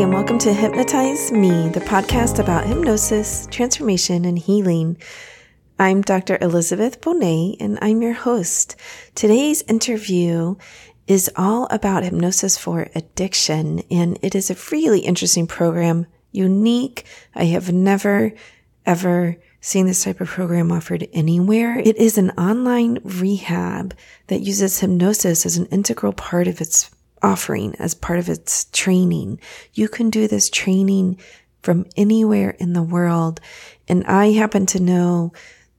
and welcome to Hypnotize Me, the podcast about hypnosis, transformation, and healing. I'm Dr. Elizabeth Bonet, and I'm your host. Today's interview is all about hypnosis for addiction, and it is a really interesting program, unique. I have never, ever seen this type of program offered anywhere. It is an online rehab that uses hypnosis as an integral part of its offering as part of its training. You can do this training from anywhere in the world. And I happen to know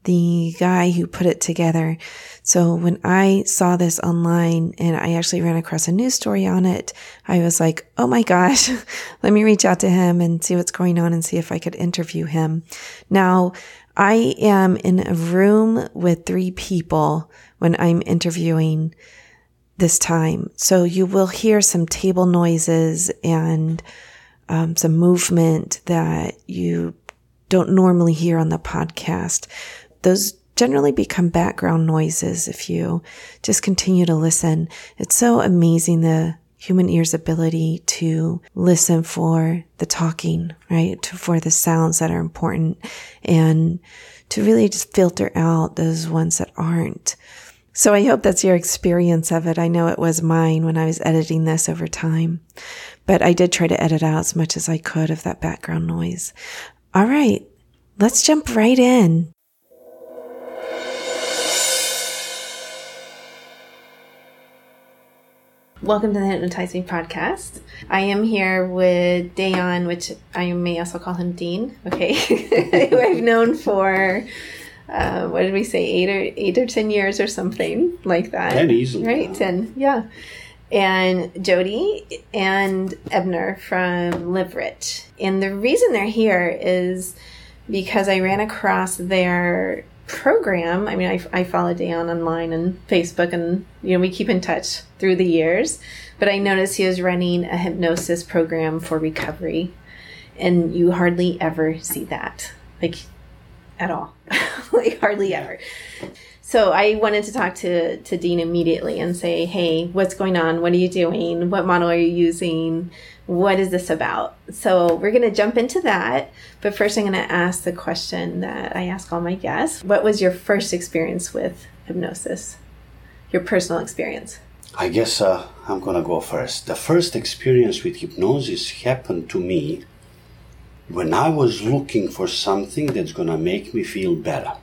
the guy who put it together. So when I saw this online and I actually ran across a news story on it, I was like, Oh my gosh, let me reach out to him and see what's going on and see if I could interview him. Now I am in a room with three people when I'm interviewing this time. So you will hear some table noises and um, some movement that you don't normally hear on the podcast. Those generally become background noises if you just continue to listen. It's so amazing the human ear's ability to listen for the talking, right? To, for the sounds that are important and to really just filter out those ones that aren't. So I hope that's your experience of it. I know it was mine when I was editing this over time, but I did try to edit out as much as I could of that background noise. All right, let's jump right in. Welcome to the Hypnotize Me Podcast. I am here with Dayon, which I may also call him Dean, okay, who I've known for uh, what did we say? Eight or eight or ten years or something like that. Ten easily. Right ten yeah. And jody and Abner from live rich and the reason they're here is because i ran across their program. I mean i, I follow dayon online and facebook and you know we keep in touch through the years. But i noticed he was running a hypnosis program for recovery. And you hardly ever see that like at all, like hardly ever. So I wanted to talk to, to Dean immediately and say, hey, what's going on? What are you doing? What model are you using? What is this about? So we're going to jump into that. But first, I'm going to ask the question that I ask all my guests What was your first experience with hypnosis? Your personal experience? I guess uh, I'm going to go first. The first experience with hypnosis happened to me when I was looking for something that's going to make me feel better.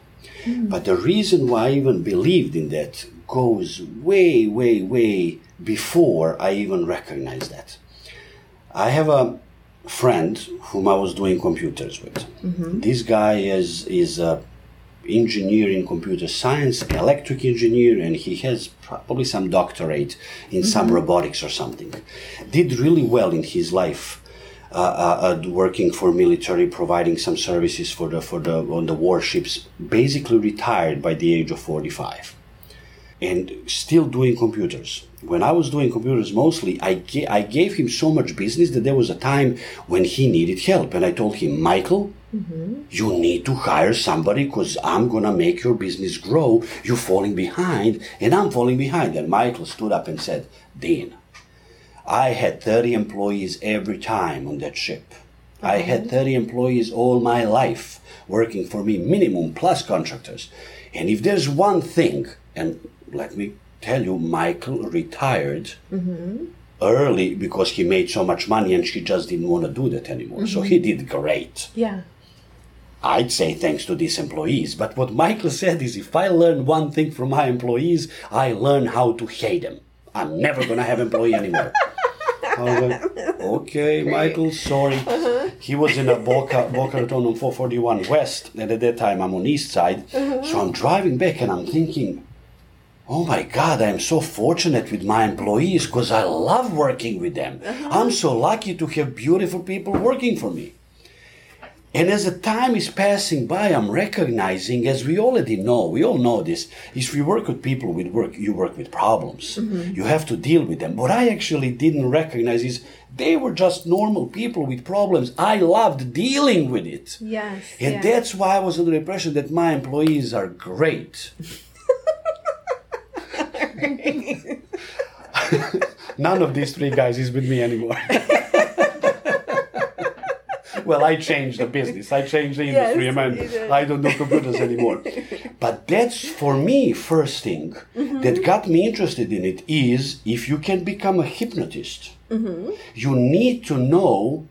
Mm. But the reason why I even believed in that goes way, way, way before I even recognized that. I have a friend whom I was doing computers with. Mm-hmm. This guy is is a engineer in computer science, electric engineer, and he has probably some doctorate in mm-hmm. some robotics or something. Did really well in his life Uh, uh, uh, working for military, providing some services for the for the on the warships. Basically retired by the age of forty five, and still doing computers. When I was doing computers mostly, I ga- I gave him so much business that there was a time when he needed help, and I told him, Michael. Mm-hmm. You need to hire somebody because I'm gonna make your business grow. You're falling behind, and I'm falling behind. And Michael stood up and said, Dean, I had 30 employees every time on that ship. I had 30 employees all my life working for me, minimum plus contractors. And if there's one thing, and let me tell you, Michael retired mm-hmm. early because he made so much money and she just didn't want to do that anymore. Mm-hmm. So he did great. Yeah. I'd say thanks to these employees. But what Michael said is if I learn one thing from my employees, I learn how to hate them. I'm never going to have employee anymore. okay, Michael, sorry. Uh-huh. He was in a Boca, Boca Raton on 441 West, and at that time I'm on East Side. Uh-huh. So I'm driving back and I'm thinking, oh my God, I'm so fortunate with my employees because I love working with them. Uh-huh. I'm so lucky to have beautiful people working for me. And as the time is passing by, I'm recognizing, as we already know, we all know this, if you work with people with work, you work with problems. Mm-hmm. You have to deal with them. What I actually didn't recognize is they were just normal people with problems. I loved dealing with it. Yes. And yes. that's why I was under the impression that my employees are great. None of these three guys is with me anymore. well, I changed the business. I changed the industry. Yes, I mean, you did. I don't do computers anymore. but that's for me first thing Mm-hmm. that got me interested in it is if you can become a hypnotist, Mm-hmm. you need to know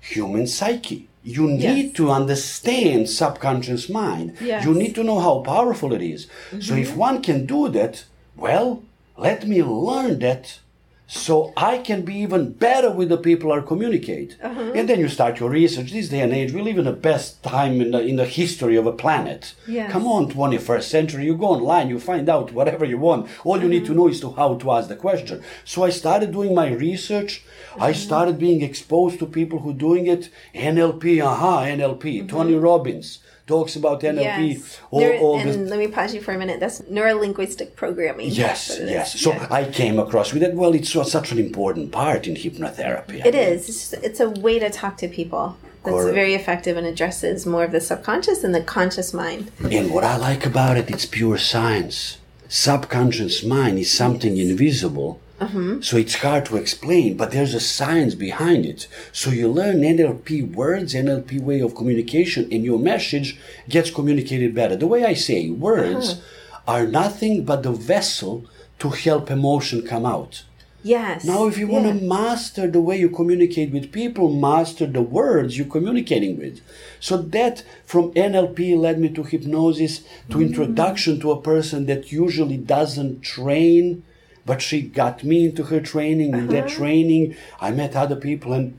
human psyche. You need Yes. to understand subconscious mind. Yes. Mm-hmm. You need to know how powerful it is. So if one can do that, well, let me learn that so I can be even better with the people I communicate. Uh-huh. And then you start your research. This day and age, we live in the best time in the, in the history of a planet. Yes. Come on, 21st century, you go online, you find out whatever you want. All you need to uh-huh. know is to how to ask the question. So I started doing my research. I uh-huh. started being exposed to people who doing it. NLP, aha, NLP. Mm-hmm. Tony Robbins talks about NLP. Yes. All, Neuro- all and this let me pause you for a minute. That's neuro linguistic programming. Yes, That's what it yes. So Yeah. I came across with it. Well, it's such an important part in hypnotherapy. I It mean, is. It's, it's a way to talk to people that's Correct. very effective and addresses more of the subconscious and the conscious mind. And what I like about it, it's pure science. Subconscious mind is something invisible. Mm-hmm. So it's hard to explain, but there's a science behind it. So you learn NLP words, NLP way of communication, and your message gets communicated better. The way I say, words uh-huh. are nothing but the vessel to help emotion come out. Yes. Now, if you want Yeah. to master the way you communicate with people, master the words you're communicating with. So that from NLP led me to hypnosis, to mm. introduction to a person that usually doesn't train, but she got me into her training. In that uh-huh. training, I met other people and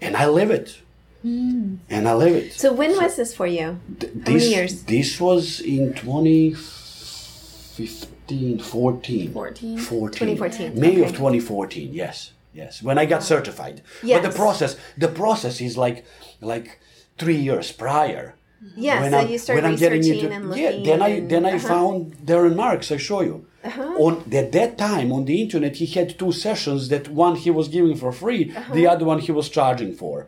and I live it. Hmm. And I live it. So when was this for you? Th- How many this, years? This was in 2015, 14. 14? 14. 2014, May okay. of 2014, yes. Yes, when I got certified. Yes. But the process, the process is like like 3 years prior. Yeah, When so I'm- you started when I'm getting into- and looking. Yeah, then I and- then I uh-huh. found Darren Marks. I show you. On at that time on the internet, he had two sessions. That one he was giving for free, Uh-huh. the other one he was charging for.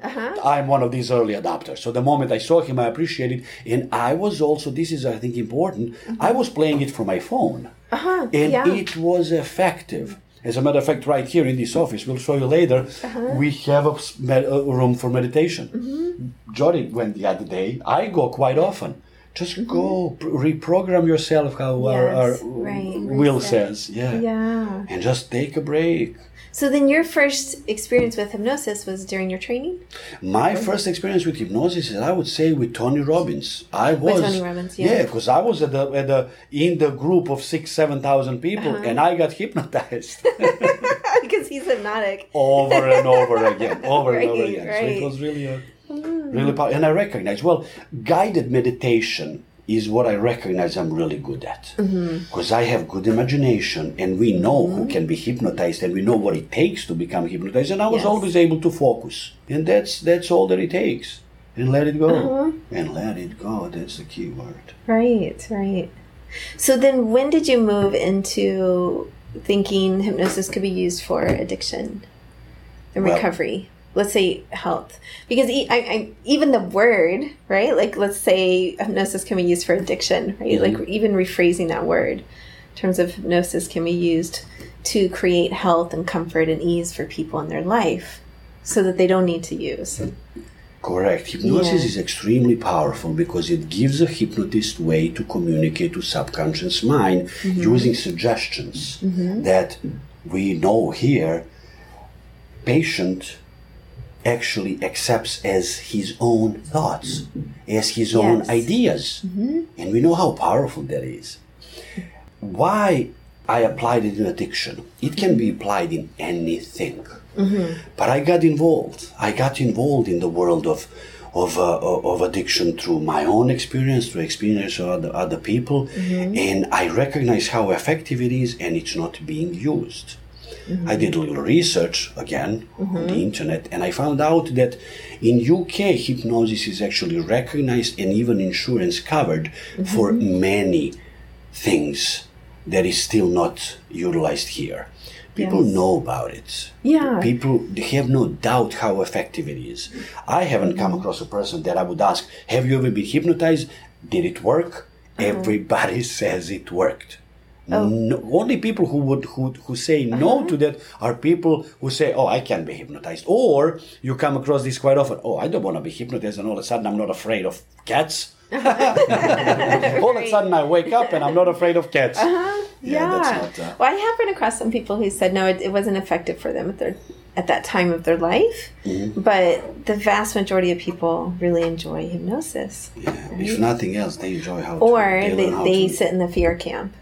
I'm one of these early adopters. So the moment I saw him, I appreciated, and I was also. This is I think important. I was playing it from my phone, and Uh-huh. yeah. it was effective. As a matter of fact, right here in this office, we'll show you later, Uh-huh. we have a, med- a room for meditation. Mm-hmm. Jody went the other day. I go quite often. Just go pr- reprogram yourself, how our, our Mm-hmm. Right, will says. Yeah. Yeah. And just take a break. So then your first experience with hypnosis was during your training? My first experience with hypnosis is, I would say, with Tony Robbins. I was Tony Robbins, yeah. yeah, because I was at the at the in the group of six, seven thousand people, Uh-huh. and I got hypnotized because he's hypnotic. over and over again, over and over again. Right. So it was really a really powerful. And I recognize well, guided meditation is what I recognize I'm really good at Mm-hmm. because I have good imagination, and we know who can be hypnotized, and we know what it takes to become hypnotized. And I was Yes. always able to focus, and that's that's all that it takes. And let it go, Uh-huh. and let it go. That's the key word. Right, right. So then when did you move into thinking hypnosis could be used for addiction and Well- recovery? Let's say health. Because e- I, I, even the word, right? Like, let's say hypnosis can be used for addiction, right? Like, even rephrasing that word in terms of hypnosis can be used to create health and comfort and ease for people in their life so that they don't need to use. Correct. Hypnosis Yeah. is extremely powerful because it gives a hypnotist way to communicate to subconscious mind Mm-hmm. using suggestions that we know here patient actually accepts as his own thoughts, as his own Yes. ideas. Mm-hmm. And we know how powerful that is. Why I applied it in addiction? It can be applied in anything. Mm-hmm. But I got involved. I got involved in the world of of, uh, of addiction through my own experience, through experience of other, other people, mm-hmm. and I recognize how effective it is, and it's not being used. I did a little research again on the internet, and I found out that in UK hypnosis is actually recognized and even insurance covered for many things that is still not utilized here. People Yes. know about it. Yeah. People they have no doubt how effective it is. I haven't come across a person that I would ask, "Have you ever been hypnotized? Did it work?" Uh-huh. Everybody says it worked. Oh. No, only people who would who who say no to that are people who say, "Oh, I can't be hypnotized." Or you come across this quite often. Oh, I don't want to be hypnotized, and all of a sudden I'm not afraid of cats. all of a sudden I wake up and I'm not afraid of cats. Yeah. that's not. Uh, well, I have run across some people who said no, it, it wasn't effective for them at their at that time of their life. Mm-hmm. But the vast majority of people really enjoy hypnosis, yeah, if nothing else, they enjoy how. or to, they, they to- sit in the fear camp.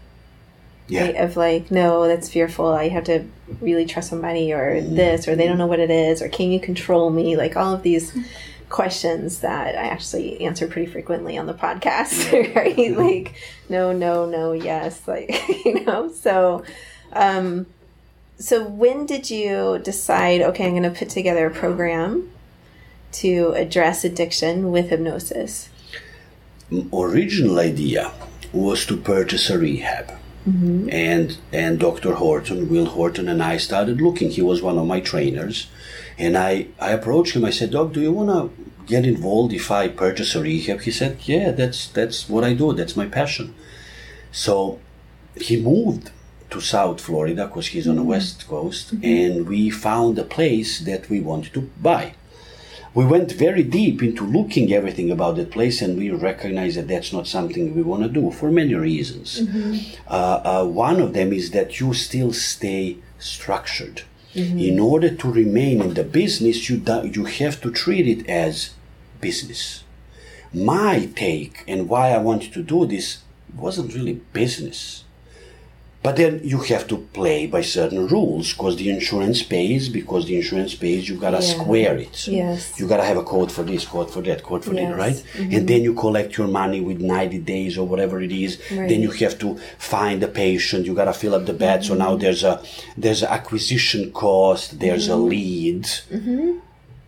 Yeah. right, of like, no, that's fearful. I have to really trust somebody, or Mm-hmm. this, or they don't know what it is, or can you control me? Like all of these questions that I actually answer pretty frequently on the podcast, right? Mm-hmm. Like, no, no, no, yes, like you know. So, um, so when did you decide? Okay, I'm going to put together a program to address addiction with hypnosis. original idea was to purchase a rehab. Mm-hmm. And and Dr. Horton, Will Horton, and I started looking. He was one of my trainers, and I I approached him. I said, "Doc, do you want to get involved if I purchase a rehab?" He said, "Yeah, that's that's what I do. That's my passion." So he moved to South Florida because he's on the mm-hmm. West Coast, mm-hmm. and we found a place that we wanted to buy we went very deep into looking everything about that place and we recognized that that's not something we want to do for many reasons. Uh, uh, one of them is that you still stay structured. In order to remain in the business you, do, you have to treat it as business. My take and why i wanted to do this wasn't really business but then you have to play by certain rules because the insurance pays. Because the insurance pays, you gotta Yeah. square it. Yes. You gotta have a code for this, code for that, code for Yes. that, right? Mm-hmm. And then you collect your money with 90 days or whatever it is. Right. Then you have to find a patient. You gotta fill up the bed. So now mm-hmm. there's a there's an acquisition cost. There's a mm-hmm. lead.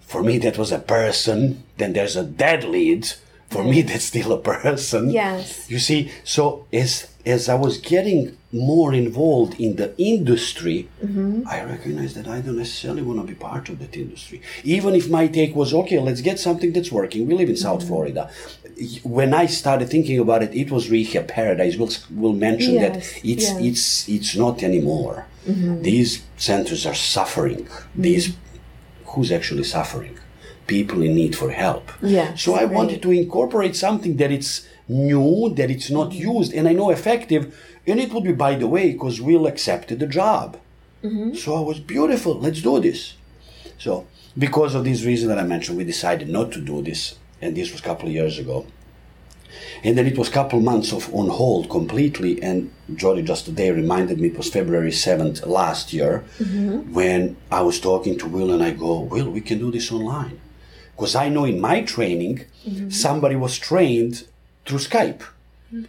For me, that was a person. Then there's a dead lead. For me, that's still a person. Yes. You see, so as as I was getting more involved in the industry, mm-hmm. I recognized that I don't necessarily want to be part of that industry. Even if my take was okay, let's get something that's working. We live in South mm-hmm. Florida. When I started thinking about it, it was rehab paradise. We'll we'll mention that it's yes. it's it's not anymore. Mm-hmm. These centers are suffering. These who's actually suffering? People in need for help. Yeah. So I right. wanted to incorporate something that it's new, that it's not Mm-hmm. used, and I know effective, and it will be by the way because Will accepted the job. Mm-hmm. So I was beautiful. Let's do this. So because of this reason that I mentioned, we decided not to do this, and this was a couple of years ago. And then it was a couple months of on hold completely. And Jody just today reminded me it was February 7th last year when I was talking to Will and I go, Will, we can do this online. Because I know in my training, mm-hmm. somebody was trained through Skype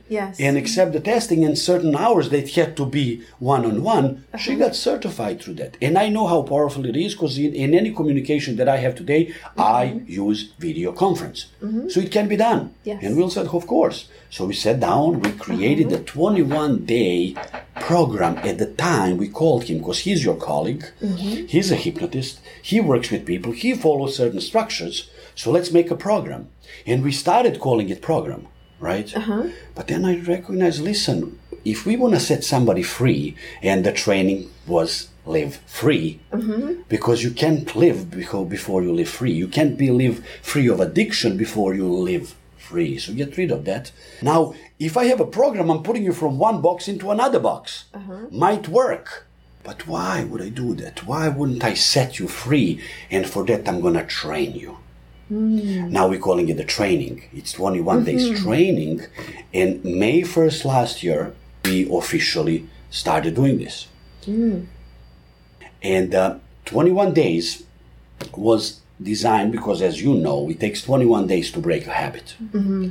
Yes. and accept the testing in certain hours that had to be one on one, she uh-huh. got certified through that. And I know how powerful it is because in, in any communication that I have today, I mm-hmm. use video conference. Mm-hmm. So it can be done. Yes. And Will said, Of course. So we sat down, we created mm-hmm. a 21 day program. At the time, we called him because he's your colleague, he's a hypnotist, he works with people, he follows certain structures. So let's make a program. And we started calling it program right? Uh-huh. But then I recognize, listen, if we want to set somebody free, and the training was live free, mm-hmm. because you can't live before, before you live free. You can't be live free of addiction before you live free. So get rid of that. Now, if I have a program, I'm putting you from one box into another box. Uh-huh. Might work. But why would I do that? Why wouldn't I set you free? And for that, I'm going to train you. Mm. Now we're calling it the training. It's 21 days mm-hmm. training. And May 1st last year, we officially started doing this. Mm. And uh, 21 days was designed because, as you know, it takes 21 days to break a habit. Mm-hmm.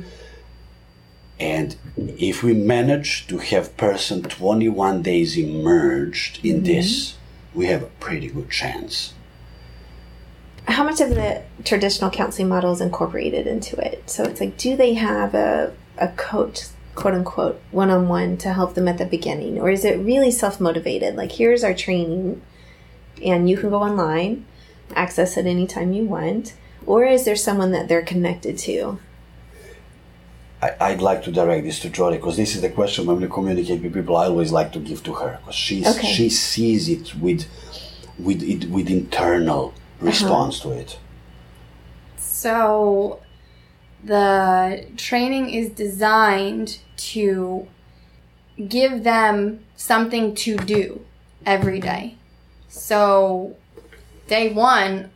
And if we manage to have person 21 days immersed in mm-hmm. this, we have a pretty good chance. How much of the traditional counseling model is incorporated into it? So it's like, do they have a, a coach, quote unquote, one on one to help them at the beginning? Or is it really self motivated? Like, here's our training, and you can go online, access it anytime you want. Or is there someone that they're connected to? I, would like to direct this to Jody because this is the question when we communicate with people. I always like to give to her because she's okay. she sees it with with it with internal. Response uh-huh. to it. So, the training is designed to give them something to do every day. So, day one,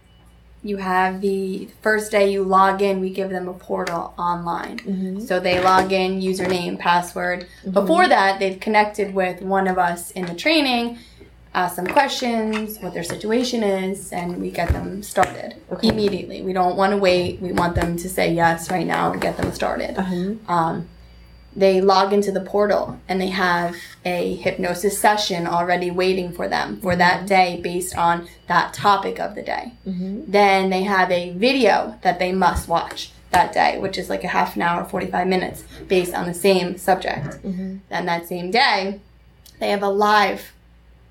you have the first day you log in, we give them a portal online. Mm-hmm. So they log in, username, password. Mm-hmm. Before that, they've connected with one of us in the training, ask them questions, what their situation is, and we get them started okay. immediately. We don't want to wait. We want them to say yes right now and get them started. Uh-huh. Um, they log into the portal and they have a hypnosis session already waiting for them for that mm-hmm. day based on that topic of the day. Mm-hmm. Then they have a video that they must watch that day, which is like a half an hour, 45 minutes based on the same subject. Mm-hmm. Then that same day, they have a live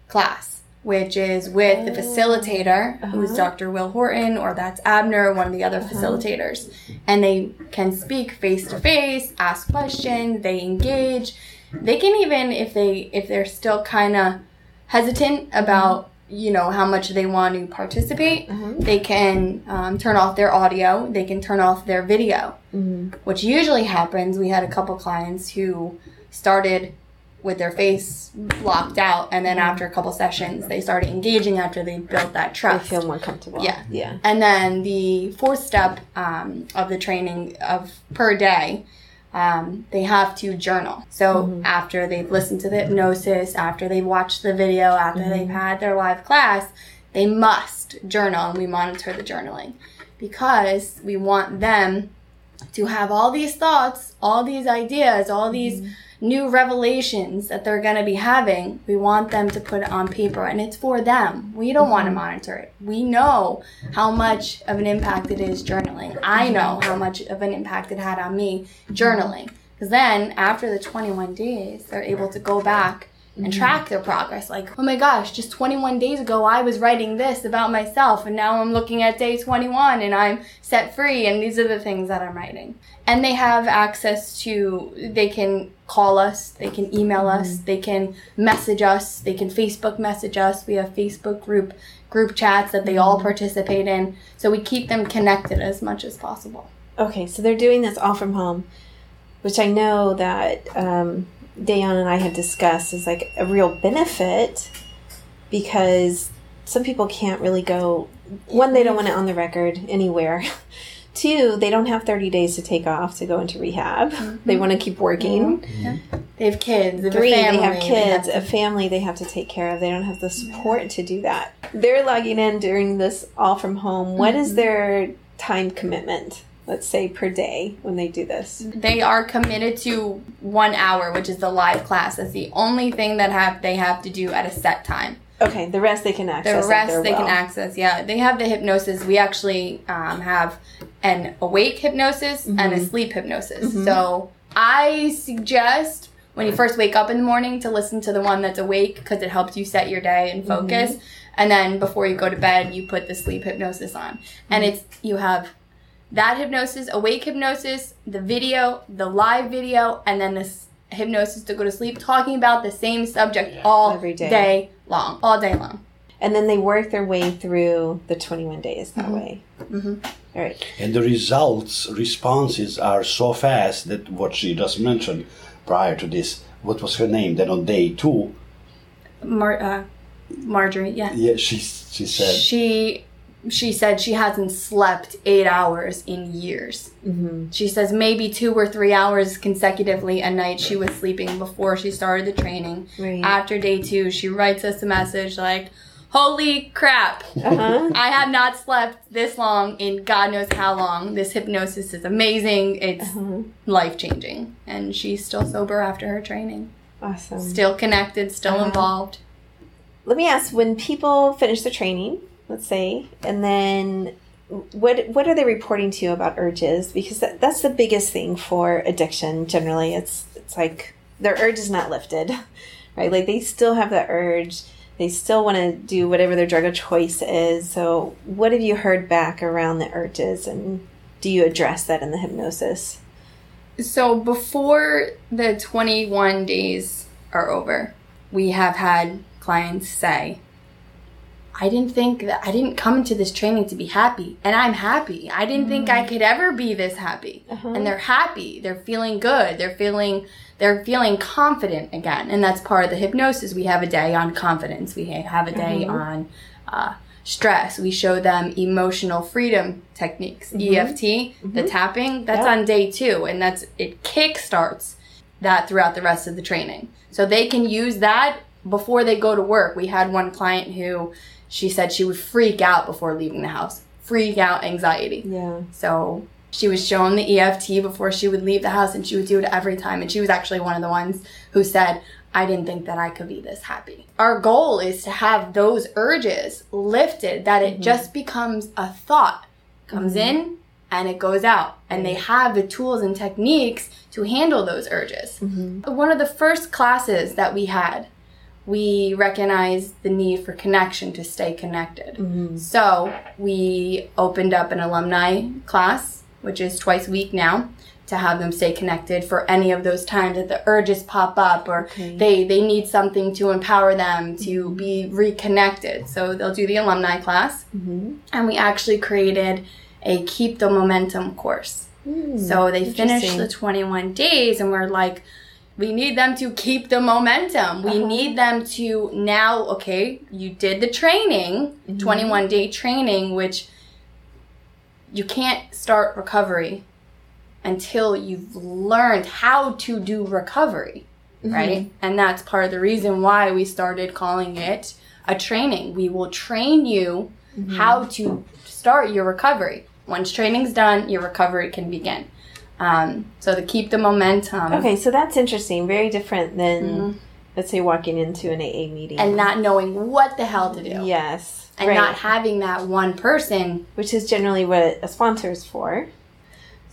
class which is with the facilitator, uh-huh. who's Dr. Will Horton, or that's Abner, one of the other uh-huh. facilitators. And they can speak face to face, ask questions, they engage. They can even, if they if they're still kind of hesitant about you know how much they want to participate uh-huh. they can um, turn off their audio they can turn off their video mm-hmm. which usually happens we had a couple clients who started with their face blocked out and then after a couple sessions they started engaging after they built that trust. they feel more comfortable. Yeah. Yeah. And then the fourth step um, of the training of per day um, they have to journal. So mm-hmm. after they've listened to the hypnosis after they've watched the video after mm-hmm. they've had their live class they must journal and we monitor the journaling. Because we want them to have all these thoughts all these ideas all these mm-hmm new revelations that they're going to be having, we want them to put it on paper and it's for them. We don't mm-hmm. want to monitor it. We know how much of an impact it is journaling. I mm-hmm. know how much of an impact it had on me journaling. Because then after the 21 days, they're able to go back and mm-hmm. track their progress. Like, oh my gosh, just 21 days ago, I was writing this about myself, and now I'm looking at day 21 and I'm set free, and these are the things that I'm writing. And they have access to, they can call us, they can email us, mm-hmm. they can message us, they can Facebook message us. We have Facebook group group chats that they mm-hmm. all participate in. So we keep them connected as much as possible. Okay, so they're doing this all from home, which I know that um, Dayan and I had discussed is like a real benefit because some people can't really go. One, they don't want it on the record anywhere. Two, they don't have 30 days to take off to go into rehab. Mm-hmm. They want to keep working. Mm-hmm. They have kids. They have Three, they have kids, they have to... a family they have to take care of. They don't have the support yeah. to do that. They're logging in during this all from home. What mm-hmm. is their time commitment? Let's say per day when they do this they are committed to one hour which is the live class that's the only thing that have they have to do at a set time okay the rest they can access the rest they can access yeah they have the hypnosis we actually um, have an awake hypnosis mm-hmm. and a mm-hmm. sleep hypnosis mm-hmm. so i suggest when you first wake up in the morning to listen to the one that's awake because it helps you set your day and focus mm-hmm. and then before you go to bed you put the sleep hypnosis on and mm-hmm. it's you have that hypnosis, awake hypnosis, the video, the live video, and then this hypnosis to go to sleep, talking about the same subject yeah. all Every day. day long, all day long. And then they work their way through the 21 days that mm-hmm. way. Mm-hmm. All right. And the results, responses are so fast that what she just mentioned prior to this, what was her name? Then on day two, Mar- uh, Marjorie, yeah. Yeah, she she said she she said she hasn't slept eight hours in years. Mm-hmm. She says maybe two or three hours consecutively a night she was sleeping before she started the training. Right. After day two, she writes us a message like, Holy crap! Uh-huh. I have not slept this long in God knows how long. This hypnosis is amazing. It's uh-huh. life changing. And she's still sober after her training. Awesome. Still connected, still uh-huh. involved. Let me ask when people finish the training, let's say, and then what what are they reporting to you about urges? Because that, that's the biggest thing for addiction. Generally, it's it's like their urge is not lifted, right? Like they still have that urge. They still want to do whatever their drug of choice is. So, what have you heard back around the urges, and do you address that in the hypnosis? So before the 21 days are over, we have had clients say, I didn't think that I didn't come to this training to be happy, and I'm happy. I didn't think I mm. could ever be this happy. Uh-huh. And they're happy. They're feeling good. They're feeling they're feeling confident again. And that's part of the hypnosis. We have a day on confidence. We have a day mm-hmm. on uh, stress. We show them emotional freedom techniques, mm-hmm. EFT, mm-hmm. the tapping. That's Yeah. on day two, and that's it kickstarts that throughout the rest of the training. So they can use that before they go to work. We had one client who she said she would freak out before leaving the house, freak out anxiety. Yeah. So she was shown the EFT before she would leave the house and she would do it every time. And she was actually one of the ones who said, I didn't think that I could be this happy. Our goal is to have those urges lifted, that it mm-hmm. just becomes a thought, comes mm-hmm. in and it goes out. And they have the tools and techniques to handle those urges. Mm-hmm. One of the first classes that we had, we recognize the need for connection to stay connected. Mm-hmm. So we opened up an alumni class, which is twice a week now, to have them stay connected for any of those times that the urges pop up or they, they need something to empower them to mm-hmm. be reconnected. So they'll do the alumni class. Mm-hmm. And we actually created a Keep the Momentum course. Hmm. So they finished interesting. the 21 days and we're like, we need them to keep the momentum. We uh-huh. need them to now, okay, you did the training, mm-hmm. 21 day training, which you can't start recovery until you've learned how to do recovery, mm-hmm. right? And that's part of the reason why we started calling it a training. We will train you mm-hmm. how to start your recovery. Once training's done, your recovery can begin. Um, so to keep the momentum Okay, so that's interesting. Very different than, mm-hmm. let's say, walking into an AA meeting. and not knowing what the hell to do. yes, And right. not having that one person which is generally what a sponsor is for.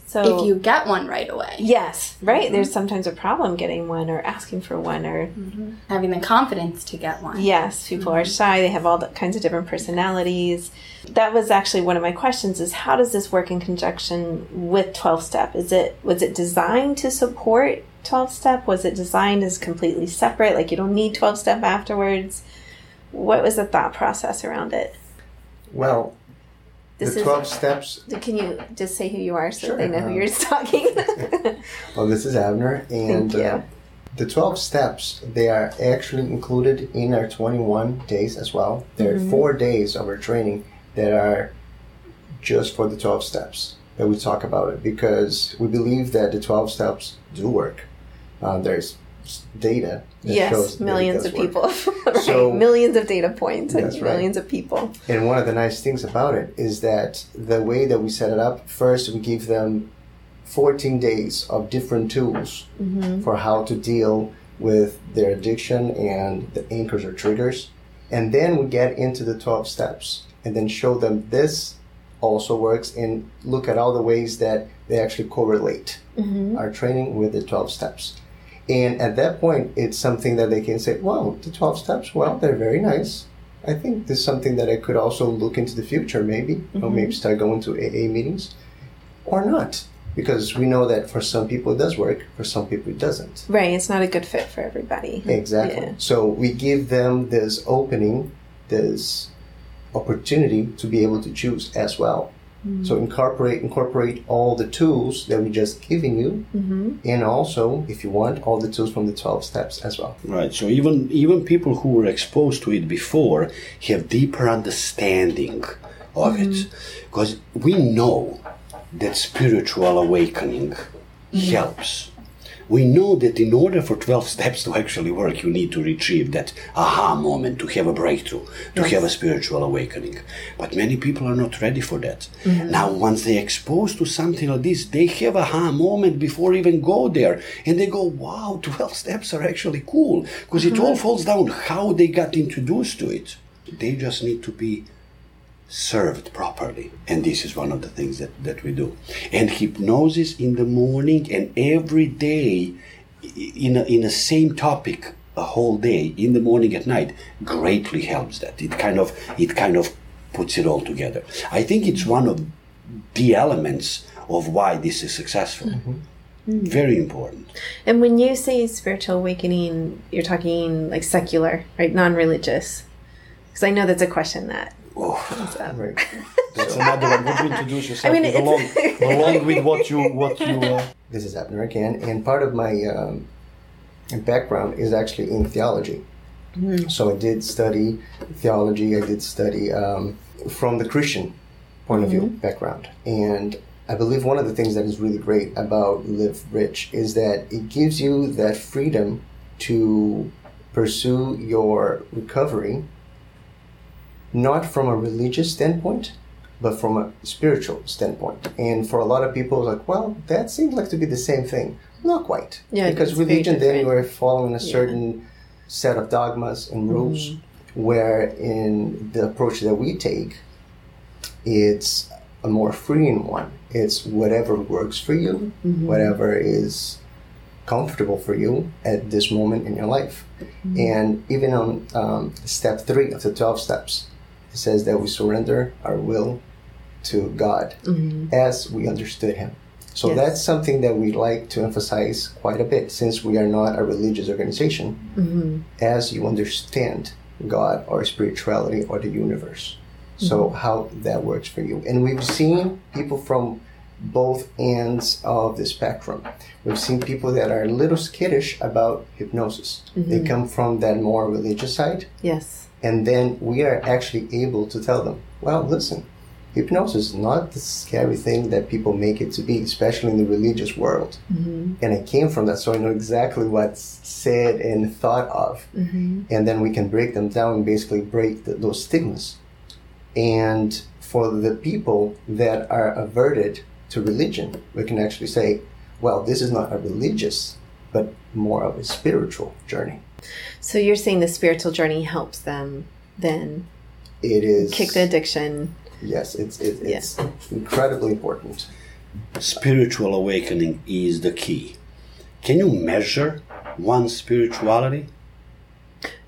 So if you get one right away. yes, right. There's mm-hmm. sometimes a problem getting one or asking for one or mm-hmm. Having the confidence to get one. Yes, people are shy. They have all the kinds of different personalities. That was actually one of my questions: is how does this work in conjunction with twelve step? Is it was it designed to support twelve step? Was it designed as completely separate? Like you don't need twelve step afterwards? What was the thought process around it? Well, This the is- 12 steps. Can you just say who you are so Sure, they know who um, you're talking? Well, this is Abner, and Thank you. uh, the 12 steps they are actually included in our 21 days as well. There Mm-hmm. are four days of our training that are just for the 12 steps that we talk about it because we believe that the 12 steps do work. Uh, there's data that yes, shows millions of work. people, right? So- millions of data points and right. millions of people. And one of the nice things about it is that the way that we set it up, first we give them 14 days of different tools for how to deal with their addiction and the anchors or triggers. And then we get into the 12 steps and then show them this also works and look at all the ways that they actually correlate mm-hmm. our training with the 12 steps. And at that point, it's something that they can say, well, the 12 steps, well, they're very nice. I think this is something that I could also look into the future, maybe, or mm-hmm. maybe start going to AA meetings, or not, because we know that for some people it does work, for some people it doesn't. Right, it's not a good fit for everybody. Exactly. Yeah. So we give them this opening, this opportunity to be able to choose as well. Mm-hmm. So incorporate incorporate all the tools that we just given you, mm-hmm. and also, if you want, all the tools from the twelve steps as well. Right. So even even people who were exposed to it before have deeper understanding of it, mm-hmm. because we know that spiritual awakening helps. We know that in order for 12 steps to actually work, you need to retrieve that aha moment, to have a breakthrough, to have a spiritual awakening. But many people are not ready for that. Mm-hmm. Now, once they're exposed to something like this, they have aha moment before even go there. And they go, wow, 12 steps are actually cool. Because it mm-hmm. all falls down how they got introduced to it. They just need to be served properly. And this is one of the things that, that we do. And hypnosis in the morning and every day in a, in a same topic a whole day in the morning at night greatly helps that. It kind of it kind of puts it all together. I think it's one of the elements of why this is successful. Mm-hmm. Mm. Very important. And when you say spiritual awakening, you're talking like secular, right? Non religious. Because I know that's a question that Oh, comes up. Right. that's another one. Would you introduce yourself I mean, along, along with what you what you? Uh, This is Abner again, and part of my um, background is actually in theology. So I did study theology. I did study um, from the Christian point of view background, and I believe one of the things that is really great about Live Rich is that it gives you that freedom to pursue your recovery, not from a religious standpoint, but from a spiritual standpoint. And for a lot of people, it's like, well, that seems like to be the same thing. Not quite. Yeah, because religion, then you are following a certain set of dogmas and rules, Mm-hmm. where in the approach that we take, it's a more freeing one. It's whatever works for you, Mm-hmm. whatever is comfortable for you at this moment in your life. Mm-hmm. And even on um, step three of the 12 steps, it says that we surrender our will to God as we understood Him. So Mm-hmm. Yes. that's something that we like to emphasize quite a bit since we are not a religious organization. Mm-hmm. As you understand God or spirituality or the universe. So, Mm-hmm. how that works for you. And we've seen people from both ends of the spectrum. We've seen people that are a little skittish about hypnosis. They Mm-hmm. come from that more religious side. Yes. And then we are actually able to tell them, well, listen, hypnosis is not the scary thing that people make it to be, especially in the religious world. Mm-hmm. And I came from that, so I know exactly what's said and thought of. Mm-hmm. And then we can break them down and basically break the, those stigmas. And for the people that are averted to religion, we can actually say, well, this is not a religious, but more of a spiritual journey. So you're saying the spiritual journey helps them then It is kick the addiction. Yes, it's it, it's incredibly important. spiritual awakening is the key. Can you measure one spirituality?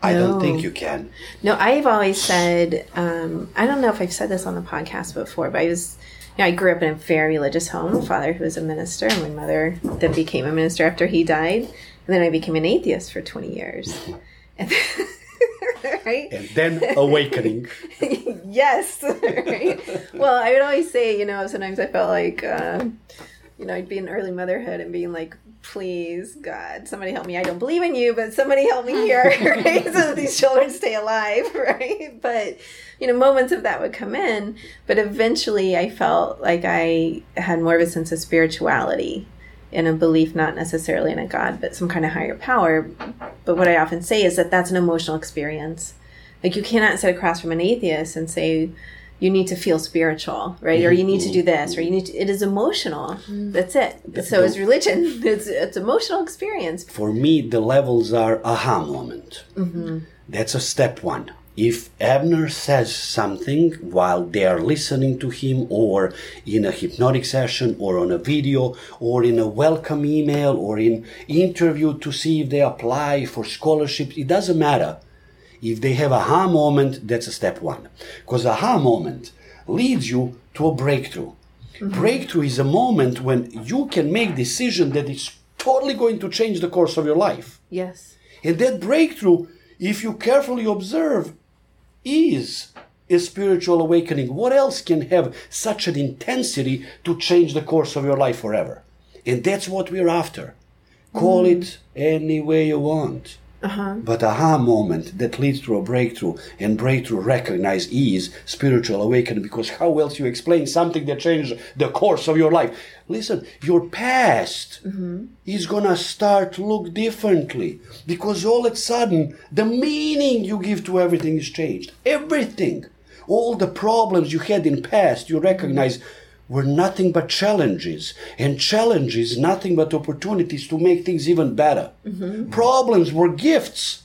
I don't think you can. No, I've always said, um, I don't know if I've said this on the podcast before, but I was, you know, I grew up in a very religious home, father who was a minister, and my mother then became a minister after he died. And then I became an atheist for 20 years. And right? And then awakening. yes. right? Well, I would always say, you know, sometimes I felt like, um, you know, I'd be in early motherhood and being like, please, God, somebody help me. I don't believe in you, but somebody help me here, right? so that these children stay alive, right? But, you know, moments of that would come in. But eventually I felt like I had more of a sense of spirituality and a belief not necessarily in a God, but some kind of higher power. But what I often say is that that's an emotional experience. Like you cannot sit across from an atheist and say you need to feel spiritual, right? Or you need to do mm-hmm. this, or you need to. It is emotional. Mm-hmm. That's it. So is religion. It's it's emotional experience. For me, the levels are aha moment. Mm-hmm. That's a step one. If Abner says something while they are listening to him, or in a hypnotic session, or on a video, or in a welcome email, or in interview to see if they apply for scholarships, it doesn't matter. If they have a aha moment, that's a step one. Because aha moment leads you to a breakthrough. Mm-hmm. Breakthrough is a moment when you can make decision that is totally going to change the course of your life. Yes. And that breakthrough, if you carefully observe, is a spiritual awakening. What else can have such an intensity to change the course of your life forever? And that's what we're after. Call mm. it any way you want. Uh-huh. But aha moment that leads to a breakthrough and breakthrough recognize is spiritual awakening because how else you explain something that changed the course of your life? Listen, your past mm-hmm. is gonna start to look differently because all of a sudden the meaning you give to everything is changed. Everything. All the problems you had in past you recognize were nothing but challenges and challenges nothing but opportunities to make things even better. Mm-hmm. Problems were gifts.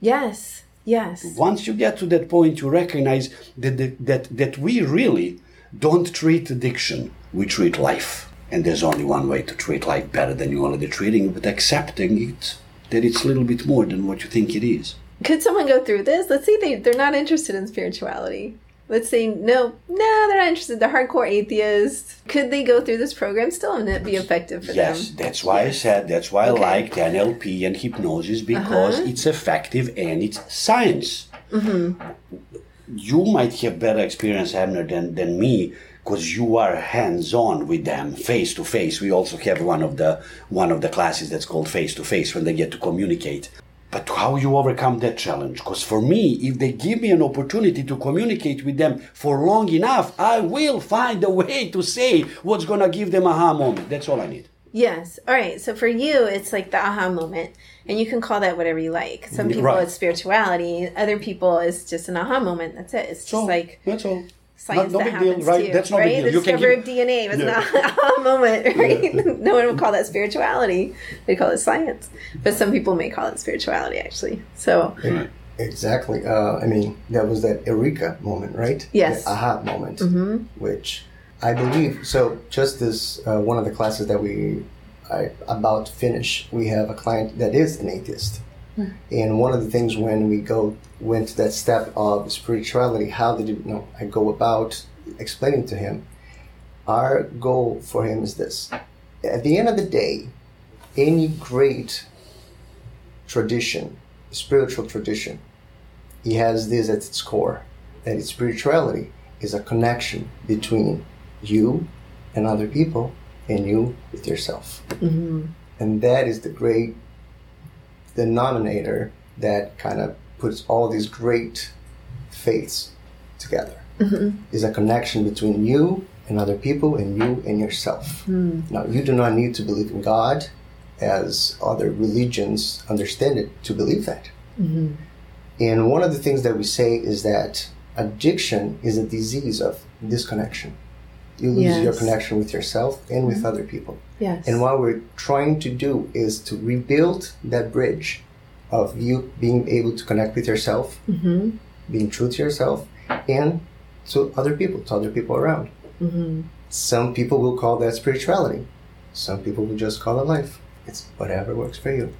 Yes. Yes. Once you get to that point, you recognize that, that, that, that we really don't treat addiction, we treat life. And there's only one way to treat life better than you're already treating it, but accepting it, that it's a little bit more than what you think it is. Could someone go through this? Let's say they they're not interested in spirituality. Let's say no, no, they're not interested. They're hardcore atheists. Could they go through this program still and it be effective for Yes, them? Yes, that's why I said that's why Okay. I liked NLP and hypnosis because Uh-huh. it's effective and it's science. Mm-hmm. You might have better experience, Abner, than, than me because you are hands-on with them, face to face. We also have one of the one of the classes that's called face to face when they get to communicate. But how you overcome that challenge? Because for me, if they give me an opportunity to communicate with them for long enough, I will find a way to say what's gonna give them aha moment. That's all I need. Yes. All right. So for you, it's like the aha moment, and you can call that whatever you like. Some people Right. it's spirituality. Other people it's just an aha moment. That's it. It's just So, like that's all. Science no that big deal, happens right? too, That's no right? big deal. The You can discovery give- of DNA was Yeah. not a moment, right? no one would call that spirituality. They call it science, but some people may call it spirituality actually. So Exactly. Uh, I mean, that was that eureka moment, right? Yes. The aha moment, which I believe. So, just this uh, one of the classes that we I about to finish, we have a client that is an atheist, and one of the things when we go went to that step of spirituality, how did you, know I go about explaining to him? Our goal for him is this: at the end of the day, any great tradition, spiritual tradition, he has this at its core that its spirituality is a connection between you and other people and you with yourself. Mm-hmm. And that is the great denominator that kind of puts all these great faiths together. Mm-hmm. Is a connection between you and other people and you and yourself. Hmm. Now, you do not need to believe in God as other religions understand it to believe that. Mm-hmm. And one of the things that we say is that addiction is a disease of disconnection. You lose your connection with yourself and with mm-hmm. other people. yes, And what we're trying to do is to rebuild that bridge of you being able to connect with yourself, mm-hmm. being true to yourself, and to other people, to other people around. Mm-hmm. Some people will call that spirituality. Some people will just call it life. It's whatever works for you.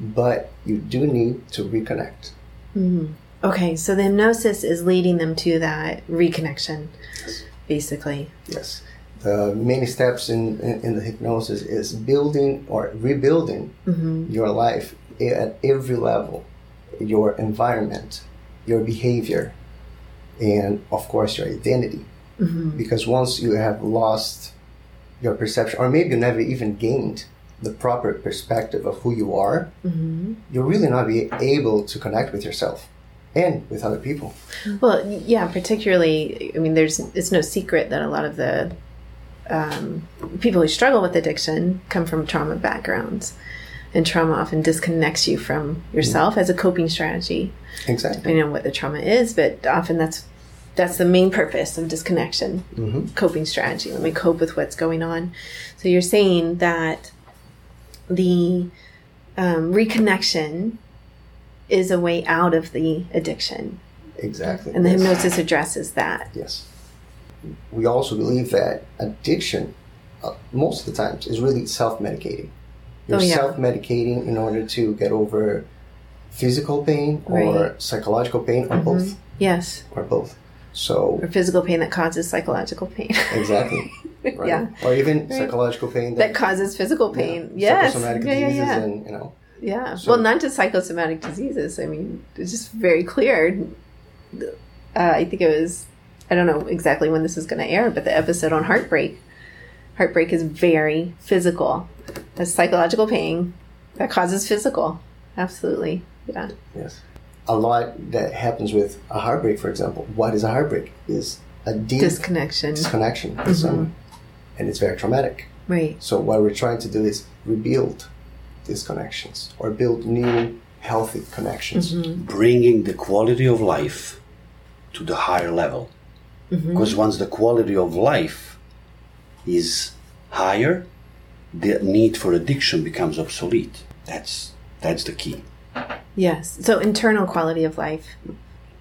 But you do need to reconnect. Mm-hmm. okay. So the hypnosis is leading them to that reconnection, basically. Yes. The many steps in, in, in the hypnosis is building or rebuilding your life at every level your environment, your behavior, and of course your identity. Because once you have lost your perception, or maybe you never even gained the proper perspective of who you are, you'll really not be able to connect with yourself and with other people. Well, yeah, particularly, I mean, there's it's no secret that a lot of the um, people who struggle with addiction come from trauma backgrounds, and trauma often disconnects you from yourself as a coping strategy. Exactly. depending on what the trauma is, but often that's that's the main purpose of disconnection, coping strategy. Let me cope with what's going on. So you're saying that the um, reconnection is a way out of the addiction, Exactly. and the Yes. hypnosis addresses that. Yes. We also believe that addiction, uh, most of the times, is really self medicating. You're Oh, yeah. self medicating in order to get over physical pain or Right. Mm-hmm. psychological pain or both. Yes, Or both. So, or physical pain that causes psychological pain. exactly. Right? Yeah. Or even psychological pain that causes physical yeah, pain. yes. Psychosomatic yeah, yeah, diseases yeah. and, you know. Yeah. So- well, not just psychosomatic diseases. I mean, it's just very clear. Uh, I think it was, I don't know exactly when this is going to air, but the episode on heartbreak. Heartbreak is very physical. That's psychological pain that causes physical. Absolutely. Yeah. Yes. A lot that happens with a heartbreak, for example. What is a heartbreak? Is a deep Disconnection. disconnection Mm-hmm. with. And it's very traumatic. Right. So what we're trying to do is rebuild these connections or build new healthy connections. Mm-hmm. bringing the quality of life to the higher level. Mm-hmm. Because once the quality of life is higher, the need for addiction becomes obsolete. That's that's the key. Yes. So internal quality of life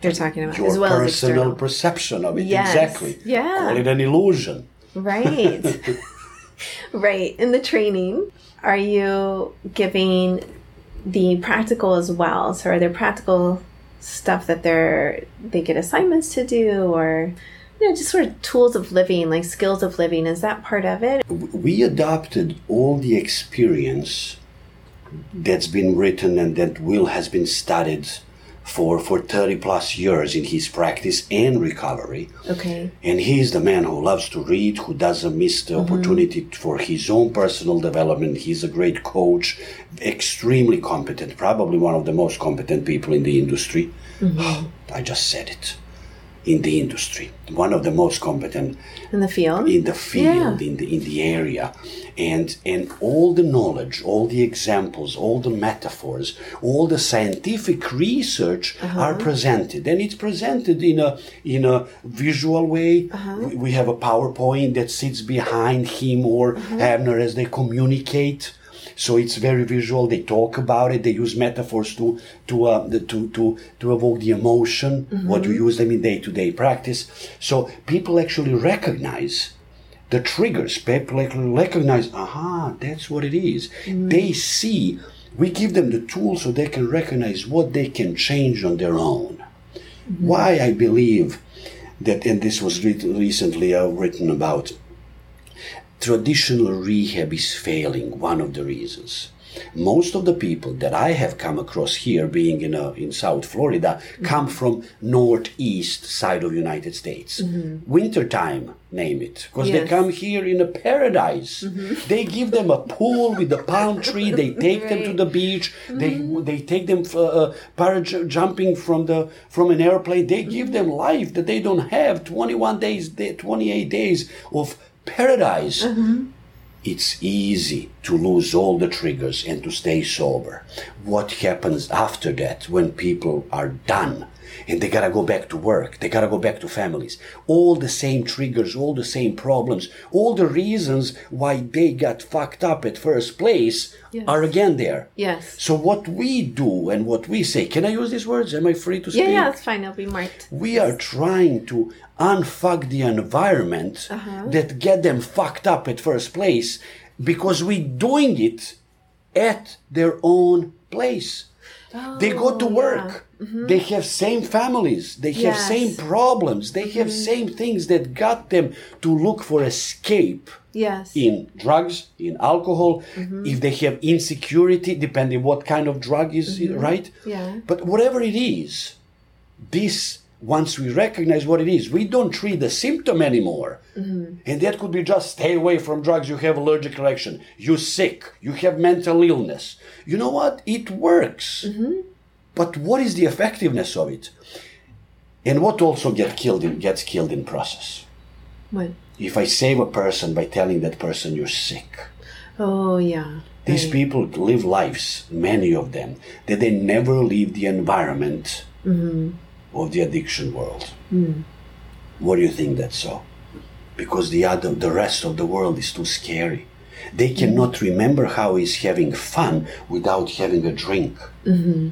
you're talking about Your as well as personal external. perception of it. Yes. Exactly. Yeah. Call it an illusion. Right. right. In the training, are you giving the practical as well? So are there practical stuff that they're they get assignments to do or you know just sort of tools of living like skills of living is that part of it? We adopted all the experience that's been written and that will has been studied for for 30 plus years in his practice and recovery. Okay. And he's the man who loves to read who doesn't miss the mm-hmm. opportunity for his own personal development. He's a great coach extremely competent probably one of the most competent people in the industry. Mm-hmm. I just said it in the industry one of the most competent in the field in the field Yeah. in the in the area and and all the knowledge all the examples all the metaphors all the scientific research Uh-huh. are presented and it's presented in a in a visual way Uh-huh. we, have a powerpoint that sits behind him or Uh-huh. Abner as they communicate so it's very visual. They talk about it. They use metaphors to to uh, to to to evoke the emotion. What you use them in day to day practice. So people actually recognize the triggers. People actually recognize. Aha, that's what it is. They see. We give them the tools so they can recognize what they can change on their own. Why I believe that, and this was re- recently uh, written about traditional rehab is failing one of the reasons. Most of the people that i have come across here being in a, in south florida come from northeast side of united states. Wintertime name it because they come here in a paradise. They give them a pool with a palm tree they take them to the beach they they take them uh, uh, paraj- jumping from the from an airplane. They give them life that they don't have 21 days 28 days of paradise. Mm-hmm. It's easy to lose all the triggers and to stay sober. What happens after that when people are done and they gotta go back to work, they gotta go back to families? All the same triggers, all the same problems, all the reasons why they got fucked up at first place Yes. are again there. yes So what we do and what we say, can I use these words? Am I free to speak? yeah yeah it's fine I'll be marked We are trying to unfuck the environment Uh-huh. that get them fucked up at first place because we doing it at their own place. they go to Oh, work. They have same families. They have Yes. same problems. They have mm-hmm. same things that got them to look for escape yes in drugs, in alcohol, mm-hmm. if they have insecurity, depending what kind of drug is it, right? Yeah. But whatever it is, this once we recognize what it is, we don't treat the symptom anymore. And that could be just stay away from drugs, you have allergic reaction, you're sick, you have mental illness. You know what? It works. But what is the effectiveness of it? And what also get killed in, gets killed in process? what if I save a person by telling that person you're sick, oh yeah these Right. people live lives, many of them, that they never leave the environment mm-hmm. of the addiction world. Mm. What do you think that's so? Because the other, the rest of the world is too scary. They cannot mm. remember how is having fun without having a drink. Mm-hmm.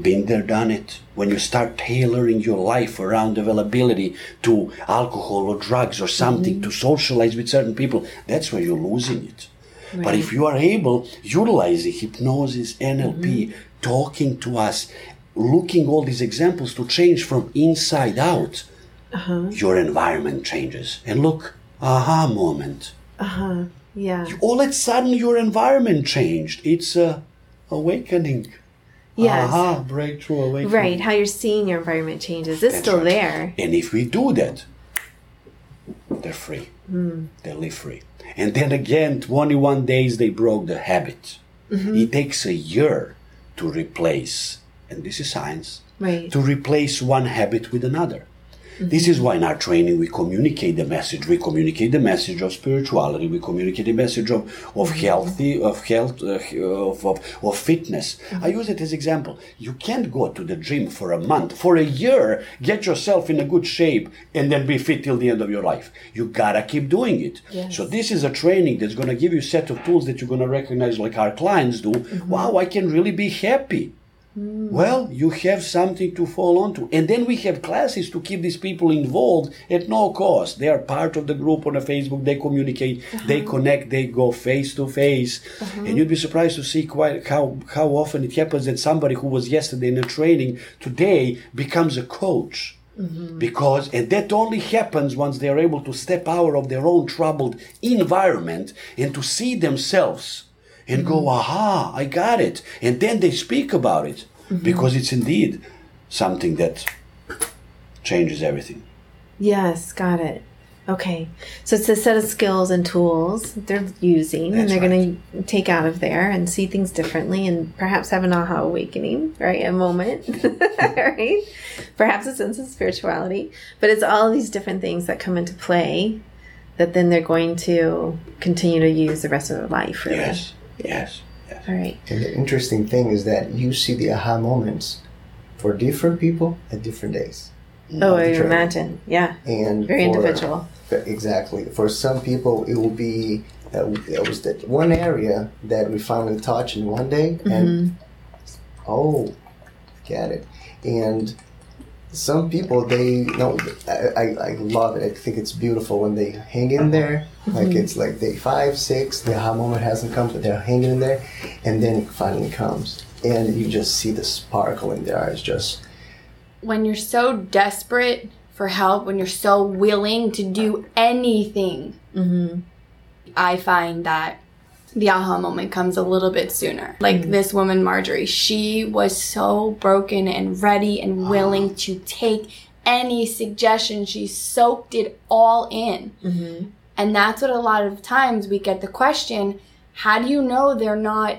Been there, done it. When you start tailoring your life around availability to alcohol or drugs or something mm-hmm. to socialize with certain people, that's where you're losing it. But if you are able, utilizing hypnosis, NLP, mm-hmm. talking to us, looking all these examples to change from inside out, uh-huh. your environment changes. And look, aha moment. uh-huh yeah All of a sudden, your environment changed. It's a awakening. Yes Aha, breakthrough awakening. right how you're seeing your environment changes it's That's still right. there And if we do that, they're free. Hmm. They live free. And then again, 21 days they broke the habit. Mm-hmm. It takes a year to replace, and this is science, right to replace one habit with another. This is why in our training we communicate the message. We communicate the message of spirituality. We communicate the message of, of mm-hmm. healthy, of health, uh, of, of, of fitness. Mm-hmm. I use it as example. You can't go to the gym for a month, for a year, get yourself in a good shape, and then be fit till the end of your life. You gotta keep doing it. Yes. So this is a training that's gonna give you a set of tools that you're gonna recognize, like our clients do. Mm-hmm. Wow, I can really be happy Hmm. Well, you have something to fall onto. And then we have classes to keep these people involved at no cost. They are part of the group on the Facebook, they communicate, uh-huh. they connect, they go face to face. Uh-huh. And you'd be surprised to see quite how, how often it happens that somebody who was yesterday in a training today becomes a coach. Mm-hmm. Because, and that only happens once they are able to step out of their own troubled environment and to see themselves and go, mm-hmm. aha, I got it. And then they speak about it mm-hmm. because it's indeed something that changes everything. Yes, got it. Okay. So it's a set of skills and tools they're using and they're going to take out of there and see things differently and perhaps have an aha awakening, right? A moment, right? Perhaps a sense of spirituality. But it's all these different things that come into play that then they're going to continue to use the rest of their life, really. Yes, yes, yes. All right. And the interesting thing is that you see the aha moments for different people at different days. Oh, I imagine. Yeah. And Very for- individual. Exactly. For some people, it will be uh, it was that one area that we finally touched in one day, and oh, get it. And some people, they no, I, I, I love it. I think it's beautiful when they hang in there. Like it's like day five, six, the aha moment hasn't come, but they're hanging in there, and then it finally comes, and you just see the sparkle in their eyes. Just when you're so desperate for help, when you're so willing to do anything, mm-hmm. I find that the aha moment comes a little bit sooner. Like mm. this woman, Marjorie, she was so broken and ready and ah. willing to take any suggestion. She soaked it all in. Mm-hmm. And that's what a lot of times we get the question how do you know they're not